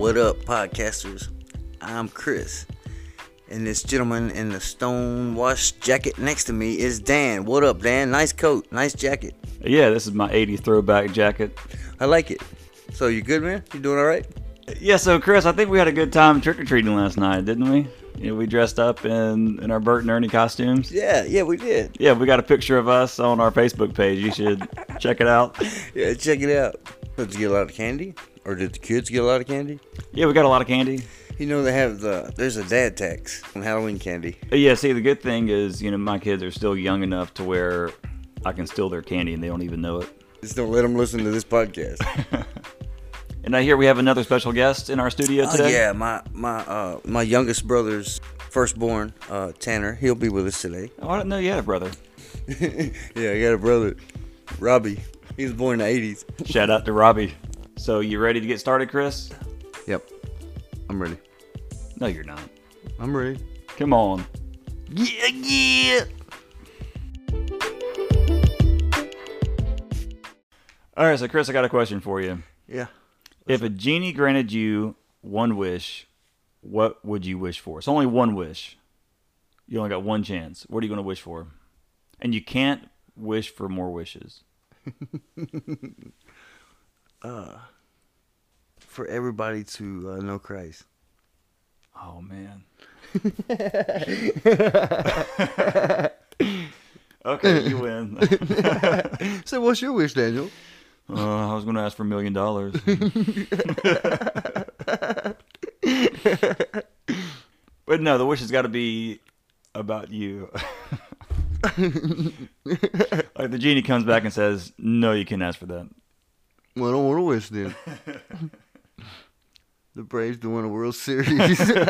What up, podcasters? I'm Chris. And this gentleman in the stone wash jacket next to me is Dan. What up, Dan? Nice coat, nice jacket. Yeah, this is my 80 throwback jacket. I like it. So, you good, man? You doing all right? Yeah, so Chris, I think we had a good time trick or treating last night, didn't we? Yeah, we dressed up in, in our Bert and Ernie costumes. Yeah, yeah, we did. Yeah, we got a picture of us on our Facebook page. You should check it out. Yeah, check it out. Did you get a lot of candy? Or did the kids get a lot of candy? Yeah, we got a lot of candy. You know, they have the, there's a dad tax on Halloween candy. Uh, Yeah, see, the good thing is, you know, my kids are still young enough to where I can steal their candy and they don't even know it. Just don't let them listen to this podcast. And I hear we have another special guest in our studio Oh today. yeah, my my uh my youngest brother's firstborn, uh Tanner. He'll be with us today. Oh, I didn't know you had a brother. yeah, I got a brother, Robbie. He was born in the eighties. Shout out to Robbie. So, you ready to get started, Chris? Yep, I'm ready. No, you're not. I'm ready. Come on. Yeah, yeah. All right, so Chris, I got a question for you. Yeah. If a genie granted you one wish, what would you wish for? It's only one wish. You only got one chance. What are you going to wish for? And you can't wish for more wishes. For everybody to uh, know Christ. Oh man. okay, you win. So, what's your wish, Daniel? Uh, I was going to ask for a million dollars. But no, the wish has got to be about you. like the genie comes back and says, "No, you can't ask for that." Well, I don't want to wish then. the Braves to win a World Series.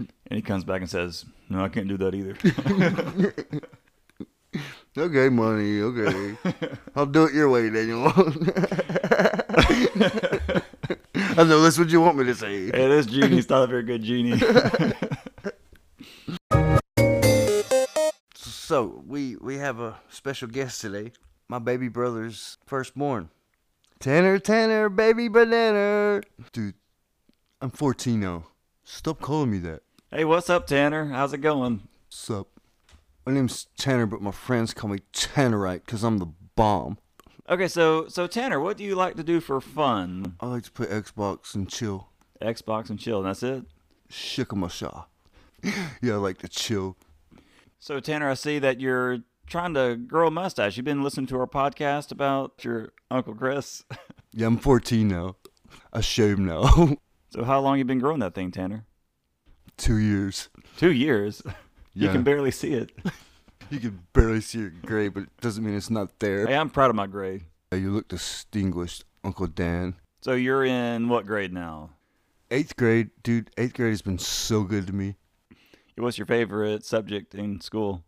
And he comes back and says, "No, I can't do that either." okay, money. Okay, I'll do it your way, Daniel. I know that's what you want me to say. hey, this genie's not a very good genie. So we we have a special guest today. My baby brother's firstborn. Tanner, Tanner, baby banana. Dude, I'm 14 now. Stop calling me that. hey, what's up, Tanner? How's it going? Sup? My name's Tanner, but my friends call me Tannerite because I'm the bomb. Okay, so so Tanner, what do you like to do for fun? I like to play Xbox and chill. Xbox and chill. And that's it. Shikamasha. yeah, I like to chill. So Tanner, I see that you're trying to grow a mustache. You've been listening to our podcast about your uncle Chris. Yeah, I'm 14 now. I shave now. so how long you been growing that thing, Tanner? Two years. Two years. You can barely see it. You can barely see your gray, but it doesn't mean it's not there. hey, I'm proud of my grade. You look distinguished, Uncle Dan. So you're in what grade now? Eighth grade, dude. Eighth grade has been so good to me. What's your favorite subject in school?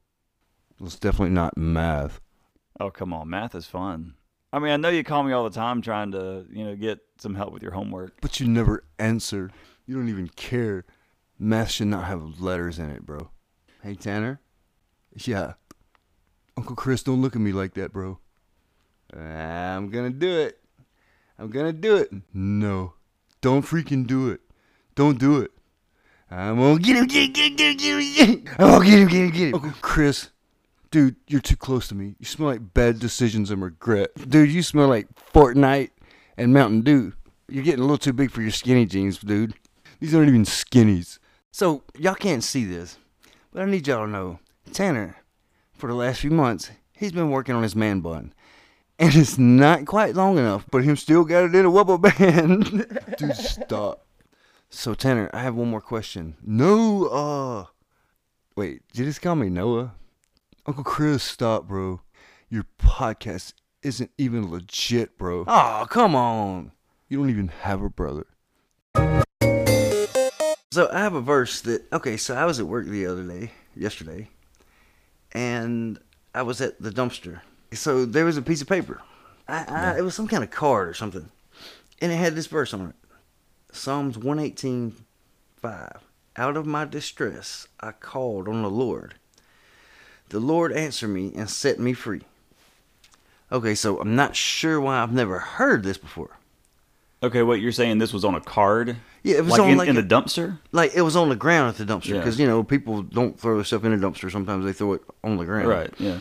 It's definitely not math. Oh, come on, math is fun. I mean, I know you call me all the time trying to, you know, get some help with your homework. But you never answer. You don't even care. Math should not have letters in it, bro. Hey, Tanner? Yeah. Uncle Chris, don't look at me like that, bro. I'm gonna do it. I'm gonna do it. No. Don't freaking do it. Don't do it. I'm gonna get him, get him, get him, get him, get him, get him. I'm gonna get him, get him, get him. Uncle Chris, dude, you're too close to me. You smell like bad decisions and regret. Dude, you smell like Fortnite and Mountain Dew. You're getting a little too big for your skinny jeans, dude. These aren't even skinnies. So, y'all can't see this, but I need y'all to know Tanner, for the last few months, he's been working on his man bun. And it's not quite long enough, but him still got it in a wubble band. Dude, stop. So, Tanner, I have one more question. No, uh. Wait, did you just call me Noah? Uncle Chris, stop, bro. Your podcast isn't even legit, bro. Oh, come on. You don't even have a brother. So I have a verse that okay, so I was at work the other day, yesterday, and I was at the dumpster. So there was a piece of paper. I, I it was some kind of card or something. And it had this verse on it. Psalms one eighteen five. Out of my distress I called on the Lord. The Lord answered me and set me free. Okay, so I'm not sure why I've never heard this before. Okay, what you're saying? This was on a card? Yeah, it was like on in, like in a- the dumpster. Like it was on the ground at the dumpster Yeah. because you know people don't throw stuff in a dumpster. Sometimes they throw it on the ground. Right. Yeah.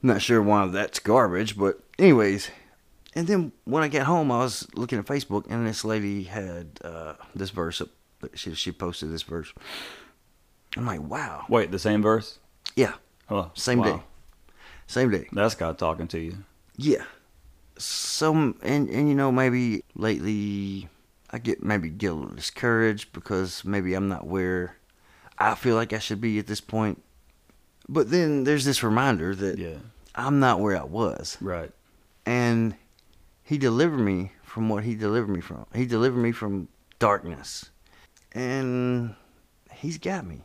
Not sure why that's garbage, but anyways. And then when I got home, I was looking at Facebook, and this lady had uh, this verse up. She she posted this verse. I'm like, wow. Wait, the same verse? Yeah, Oh, same wow. day, same day. That's God talking to you. Yeah. Some and and you know maybe lately I get maybe get a little discouraged because maybe I'm not where I feel like I should be at this point. But then there's this reminder that Yeah. I'm not where I was, Right. and He delivered me from what He delivered me from. He delivered me from darkness, and He's got me.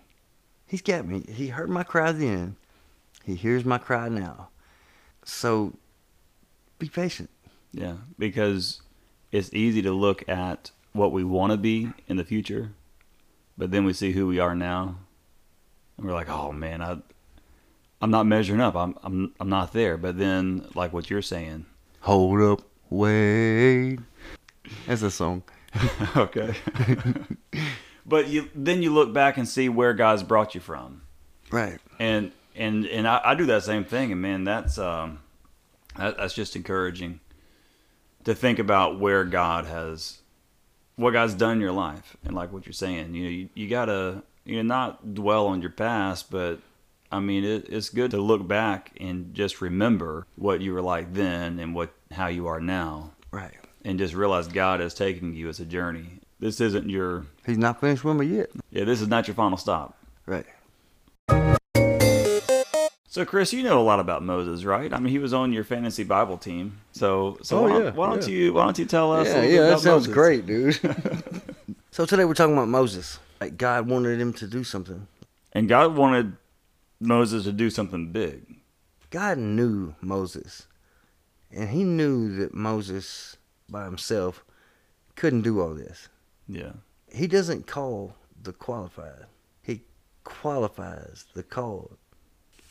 He's got me. He heard my cry then. He hears my cry now. So be patient. Yeah. Because it's easy to look at what we want to be in the future, but then we see who we are now, and we're like, "Oh man, I, I'm not measuring up. I'm, I'm, I'm not there." But then, like what you're saying, Hold up, wait. That's a song. okay. but you then you look back and see where God's brought you from. Right. and and and I, I do that same thing and man that's um that, that's just encouraging to think about where god has what god's done in your life and like what you're saying you know you, you gotta you know not dwell on your past but i mean it, it's good to look back and just remember what you were like then and what how you are now Right. and just realize god is taking you as a journey this isn't your He's not finished with me yet. yeah this is not your final stop Right. So, Chris, you know a lot about Moses, right? I mean, he was on your fantasy Bible team. So, so Oh, why, don't, yeah, why don't yeah. you why don't you tell us? Yeah, little yeah, bit that about sounds Moses? great, dude. so today we're talking about Moses. Like God wanted him to do something. And God wanted Moses to do something big. God knew Moses. And he knew that Moses by himself couldn't do all this. Yeah, He doesn't call the qualified. He qualifies the called.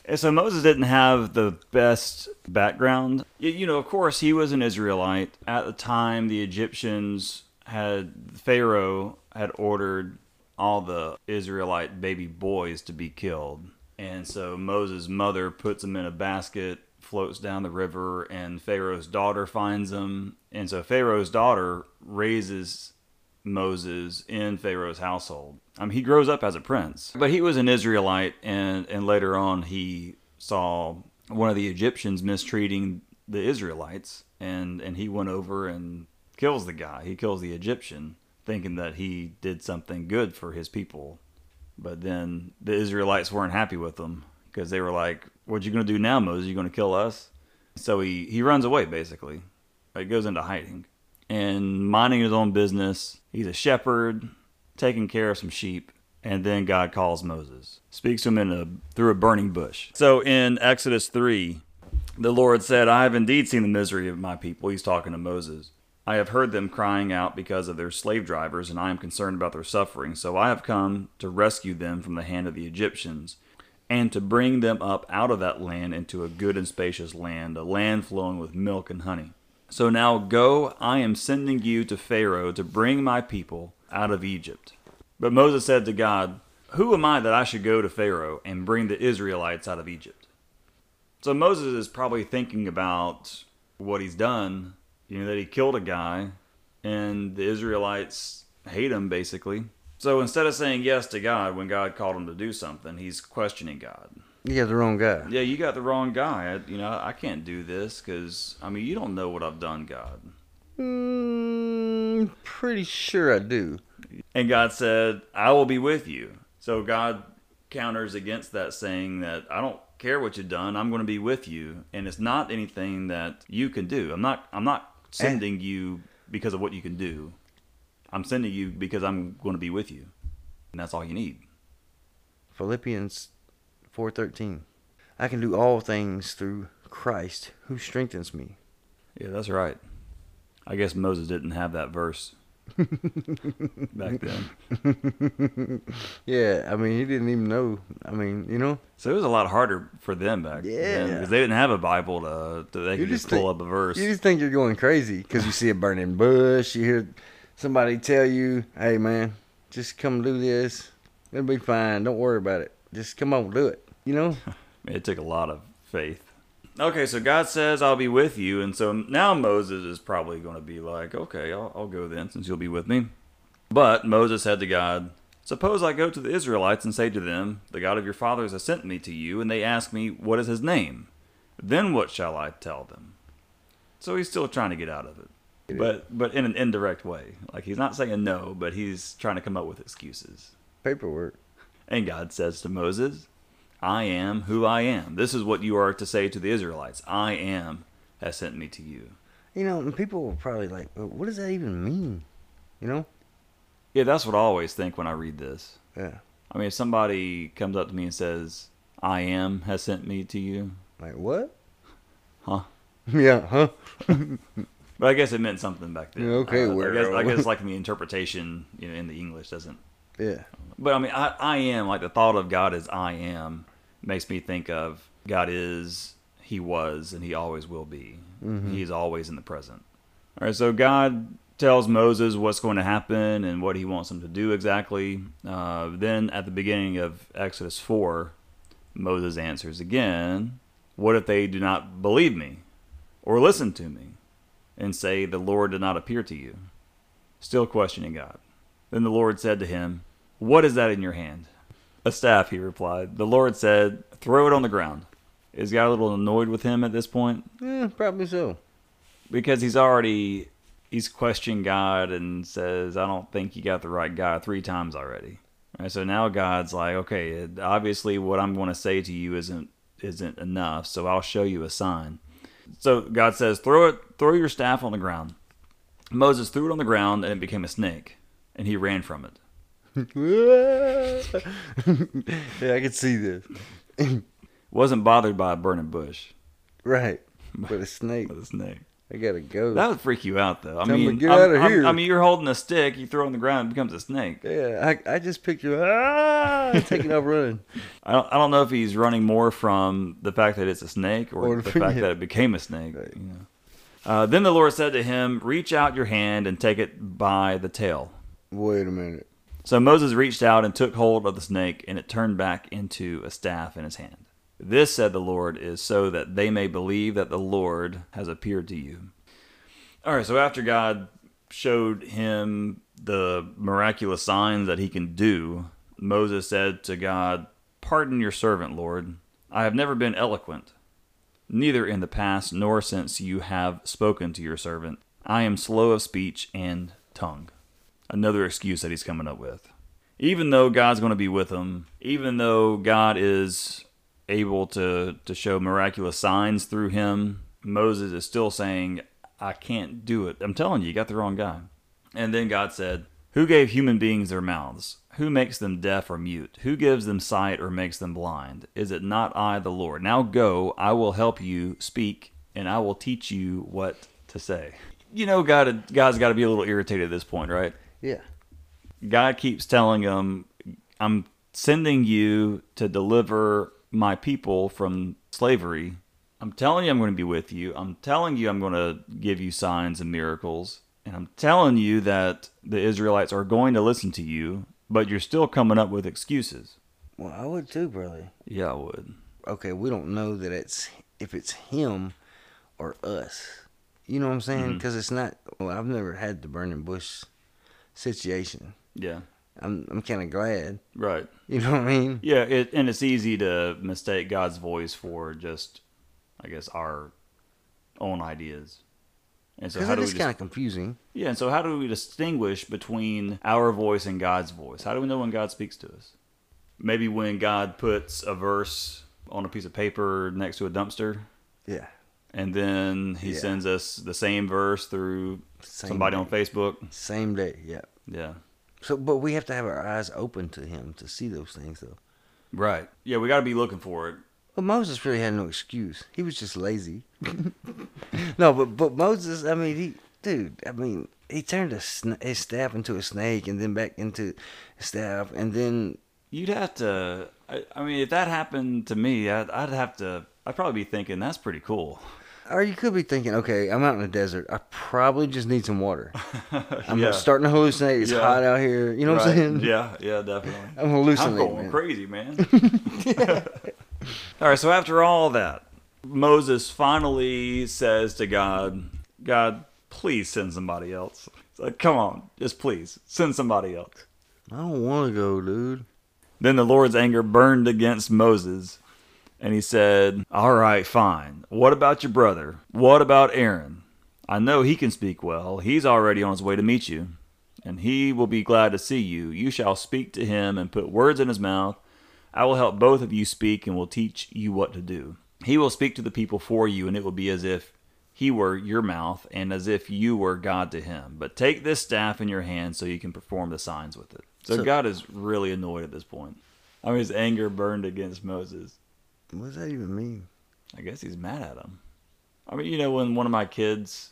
And so Moses didn't have the best background. You, know, of course, he was an Israelite at the time. The Egyptians had Pharaoh had ordered all the Israelite baby boys to be killed. And so Moses' mother puts him in a basket, floats down the river, and Pharaoh's daughter finds him. And so Pharaoh's daughter raises Moses in Pharaoh's household. Mean, he grows up as a prince, but he was an Israelite, and, and later on he saw one of the Egyptians mistreating the Israelites, and, and he went over and kills the guy. He kills the Egyptian, thinking that he did something good for his people. But then the Israelites weren't happy with him because they were like, "What you going to do now, Moses? You going to kill us?" So he he runs away basically. He goes into hiding and minding his own business. He's a shepherd, taking care of some sheep, and then God calls Moses, speaks to him in a through a burning bush. So in Exodus three, the Lord said, "I have indeed seen the misery of my people." He's talking to Moses. I have heard them crying out because of their slave drivers, and I am concerned about their suffering. So I have come to rescue them from the hand of the Egyptians, and to bring them up out of that land into a good and spacious land, a land flowing with milk and honey. So now go, I am sending you to Pharaoh to bring my people out of Egypt. But Moses said to God, Who am I that I should go to Pharaoh and bring the Israelites out of Egypt? So Moses is probably thinking about what he's done, you know, that he killed a guy and the Israelites hate him basically. So instead of saying yes to God when God called him to do something, he's questioning God. You got the wrong guy. Yeah, you got the wrong guy. I, you know, I can't do this because I mean, you don't know what I've done, God. Mm, pretty sure I do. And God said, I will be with you. So God counters against that, saying that I don't care what you've done, I'm going to be with you. And it's not anything that you can do. I'm not I'm not sending you because of what you can do. I'm sending you because I'm going to be with you. And that's all you need. Philippians 4:13. I can do all things through Christ who strengthens me. Yeah, that's right. I guess Moses didn't have that verse back then. Yeah, I mean, he didn't even know. I mean, you know, So it was a lot harder for them back then Yeah. because they didn't have a Bible to, to they You could just just pull think- up a verse. you just think you're going crazy because you see a burning bush. You hear somebody tell you, "Hey, man, just come do this. It'll be fine. Don't worry about it. Just come on, do it." You know? It took a lot of faith. Okay, so God says, I'll be with you. And so now Moses is probably going to be like, okay, I'll, I'll go then since you'll be with me. But Moses said to God, Suppose I go to the Israelites and say to them, The God of your fathers has sent me to you, and they ask me, What is his name? Then what shall I tell them? So he's still trying to get out of it. But but in an indirect way. Like he's not saying no, but he's trying to come up with excuses. Paperwork. And God says to Moses, I am who I am. This is what you are to say to the Israelites I am has sent me to you. You know, and people were probably like, well, "What does that even mean?" You know? Yeah, that's what I always think when I read this. Yeah. I mean, if somebody comes up to me and says, I am has sent me to you, Like what? huh? Yeah. Huh? But I guess it meant something back then. Okay, Uh, I guess, I guess like the interpretation, you know, in the English doesn't. Yeah. But I mean, I, I am like the thought of God as I am makes me think of God is, He was, and He always will be. He's always in the present. All right, so God tells Moses what's going to happen and what He wants him to do exactly. Uh, then at the beginning of Exodus four, Moses answers again, "What if they do not believe me, or listen to me, and say the Lord did not appear to you?" Still questioning God. Then the Lord said to him, What is that in your hand? A staff, he replied. The Lord said, Throw it on the ground. Is God a little annoyed with him at this point? Yeah, probably so. Because he's already he's questioned God and says, I don't think you got the right guy three times already. And so now God's like, Okay, obviously what I'm going to say to you isn't isn't enough, so I'll show you a sign. So God says, Throw it throw your staff on the ground. Moses threw it on the ground and it became a snake, and he ran from it. Yeah, I could see this. wasn't bothered by a burning bush Right. But a snake, with a snake. I gotta go. That would freak you out, though. I Tell me, mean, get I'm- outta I'm- here. I mean, you're holding a stick, you throw it on the ground, it becomes a snake. yeah, I, I just picture ah, taking off running. I don't, I don't know if he's running more from the fact that it's a snake or, Or the fact yeah. that it became a snake. Right. You know. uh, then the Lord said to him, "Reach out your hand and take it by the tail." Wait a minute. So Moses reached out and took hold of the snake, and it turned back into a staff in his hand. This, said the Lord, is so that they may believe that the Lord has appeared to you. All right, so after God showed him the miraculous signs that he can do, Moses said to God, Pardon your servant, Lord. I have never been eloquent, neither in the past nor since you have spoken to your servant. I am slow of speech and tongue another excuse that he's coming up with. Even though God's going to be with him, even though God is able to to show miraculous signs through him, Moses is still saying, "I can't do it." I'm telling you, you got the wrong guy. And then God said, "Who gave human beings their mouths? Who makes them deaf or mute? Who gives them sight or makes them blind? Is it not I, the Lord? Now go, I will help you speak, and I will teach you what to say." You know, God, God's got to be a little irritated at this point, right? Yeah. God keeps telling him, I'm sending you to deliver my people from slavery. I'm telling you I'm going to be with you. I'm telling you I'm going to give you signs and miracles. And I'm telling you that the Israelites are going to listen to you, but you're still coming up with excuses. Well, I would too, brother. Yeah, I would. Okay, we don't know that it's if it's him or us. You know what I'm saying? Mm-hmm. Because it's not. Well, I've never had the burning bush situation. Yeah, I'm I'm kind of glad. right. You know what I mean? Yeah, it, and it's easy to mistake God's voice for just, I guess, our own ideas. And so, how do we kind of confusing. Yeah, and so how do we distinguish between our voice and God's voice? How do we know when God speaks to us? Maybe when God puts a verse on a piece of paper next to a dumpster, Yeah. And then He Yeah. sends us the same verse through Same somebody day. on Facebook. Same day. Yeah. Yeah. So, but we have to have our eyes open to him to see those things, though. Right. Yeah, we got to be looking for it. Well, Moses really had no excuse. He was just lazy. no, but but Moses, I mean, he, dude, I mean, he turned a sn- his staff into a snake and then back into a staff and then You'd have to. I, I mean, if that happened to me, I'd, I'd have to. I'd probably be thinking that's pretty cool. Or you could be thinking, okay, I'm out in the desert. I probably just need some water. I'm Yeah. starting to hallucinate. It's Yeah. hot out here. You know what I'm saying? Yeah, yeah, definitely. I'm hallucinating. I'm going man. crazy, man. all right, so after all that, Moses finally says to God, God, please send somebody else. It's like, come on, just please send somebody else. I don't want to go, dude. Then the Lord's anger burned against Moses, and he said, All right, fine. What about your brother? What about Aaron? I know he can speak well. He's already on his way to meet you, and he will be glad to see you. You shall speak to him and put words in his mouth. I will help both of you speak and will teach you what to do. He will speak to the people for you, and it will be as if he were your mouth and as if you were God to him. But take this staff in your hand so you can perform the signs with it. So, So- God is really annoyed at this point. I mean, his anger burned against Moses. What does that even mean? I guess he's mad at him. I mean, you know, when one of my kids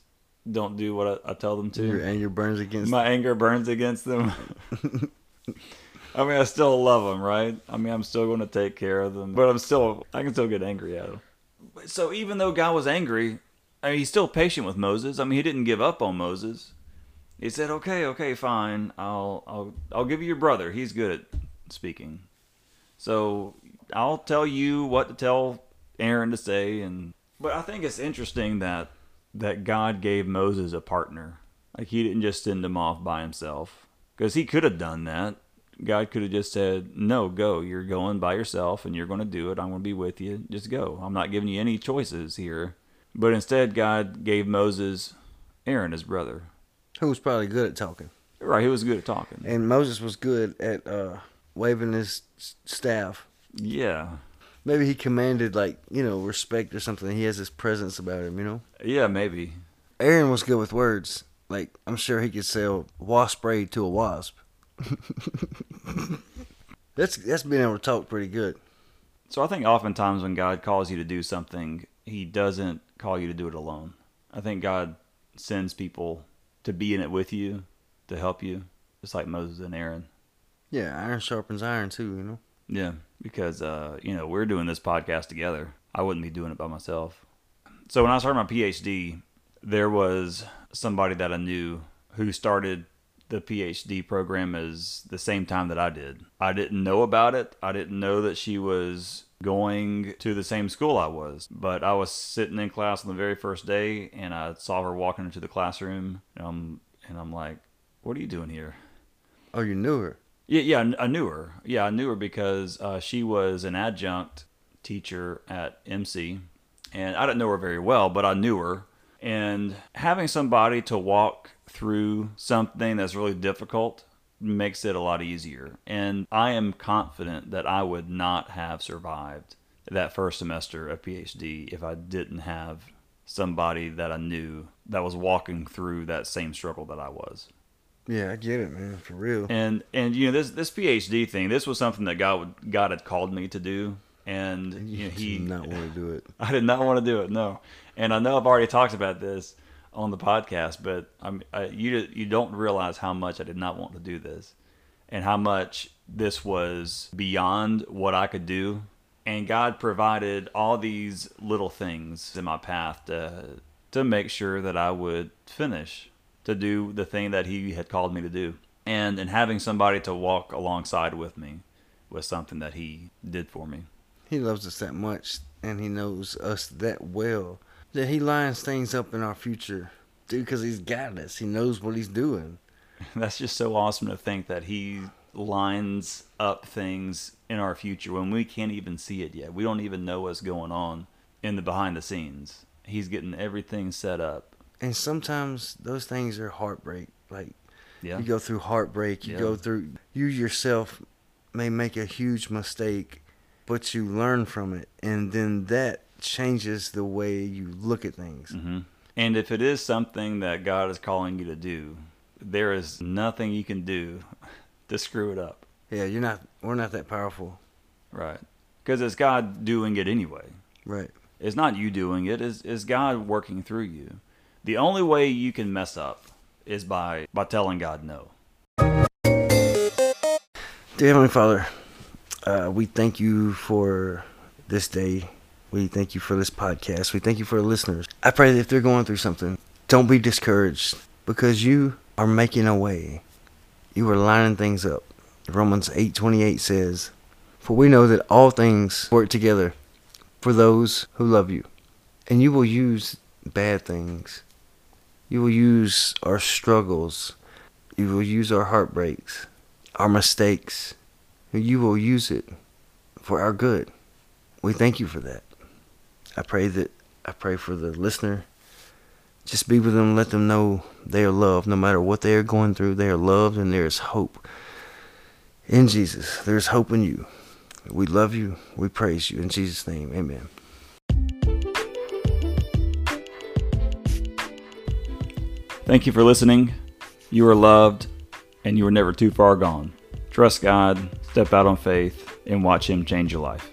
don't do what I, I tell them to, Your anger burns against. Them. My anger burns against them. I mean, I still love them, right? I mean, I'm still going to take care of them, but I'm still, I can still get angry at them. So even though God was angry, I mean, he's still patient with Moses. I mean, he didn't give up on Moses. He said, "Okay, okay, fine. I'll, I'll, I'll give you your brother. He's good at speaking. So I'll tell you what to tell Aaron to say." And but I think it's interesting that that God gave Moses a partner. Like he didn't just send him off by himself because he could have done that. God could have just said, "No, go. You're going by yourself, and you're going to do it. I'm going to be with you. Just go. I'm not giving you any choices here." But instead, God gave Moses Aaron, his brother. Who was probably good at talking, Right, he was good at talking. and Moses was good at uh, waving his staff. Yeah, Maybe he commanded like you know respect or something. He has this presence about him. You know. yeah, maybe. Aaron was good with words. Like I'm sure he could sell wasp spray to a wasp. that's that's being able to talk pretty good. So I think oftentimes when God calls you to do something, He doesn't call you to do it alone. I think God sends people to be in it with you, to help you, just like Moses and Aaron. Yeah, iron sharpens iron too. You know. Yeah, because uh, you know we're doing this podcast together. I wouldn't be doing it by myself. So when I started my PhD, there was somebody that I knew who started the PhD program as the same time that I did. I didn't know about it. I didn't know that she was going to the same school I was. But I was sitting in class on the very first day, and I saw her walking into the classroom, and I'm, and I'm like, "What are you doing here?" Oh, you knew her. Yeah, yeah, I kn- knew her. Yeah, I knew her because uh, she was an adjunct teacher at MC, and I didn't know her very well, but I knew her. And having somebody to walk through something that's really difficult makes it a lot easier. And I am confident that I would not have survived that first semester of PhD if I didn't have somebody that I knew that was walking through that same struggle that I was Yeah, I get it, man. For real. and and you know this this PhD thing this was something that God would, God had called me to do and you know did he not want to do it. I did not want to do it no and I know I've already talked about this on the podcast but I'm I, you you don't realize how much I did not want to do this and how much this was beyond what I could do and God provided all these little things in my path to to make sure that I would finish to do the thing that he had called me to do and and having somebody to walk alongside with me was something that he did for me He loves us that much, and he knows us that well that he lines things up in our future, dude. Because he's got us. He knows what he's doing. that's just so awesome to think that he lines up things in our future when we can't even see it yet we don't even know what's going on in the behind the scenes he's getting everything set up And sometimes those things are heartbreak. Like yeah you go through heartbreak. You Yeah. go through. You yourself may make a huge mistake, but you learn from it, and then that changes the way you look at things. hmm And if it is something that God is calling you to do, there is nothing you can do to screw it up. Yeah, you're not. We're not that powerful. Right. Because it's God doing it anyway. Right. It's not you doing it, it's, it's God working through you. The only way you can mess up is by by telling God no. Dear Heavenly Father, uh, we thank you for this day. We thank you for this podcast. We thank you for the listeners. I pray that if they're going through something, don't be discouraged because you are making a way. You are lining things up. Romans 8:28 says, "For we know that all things work together for those who love you." And you will use bad things. You will use our struggles. You will use our heartbreaks, our mistakes. You will use it for our good. We thank you for that. I pray that I pray for the listener. Just be with them, let them know they are loved no matter what they are going through. They are loved and there is hope. In Jesus, there's hope in you. We love you. We praise you. In Jesus' name, amen. Thank you for listening. You are loved and you are never too far gone. Trust God, step out on faith, and watch Him change your life.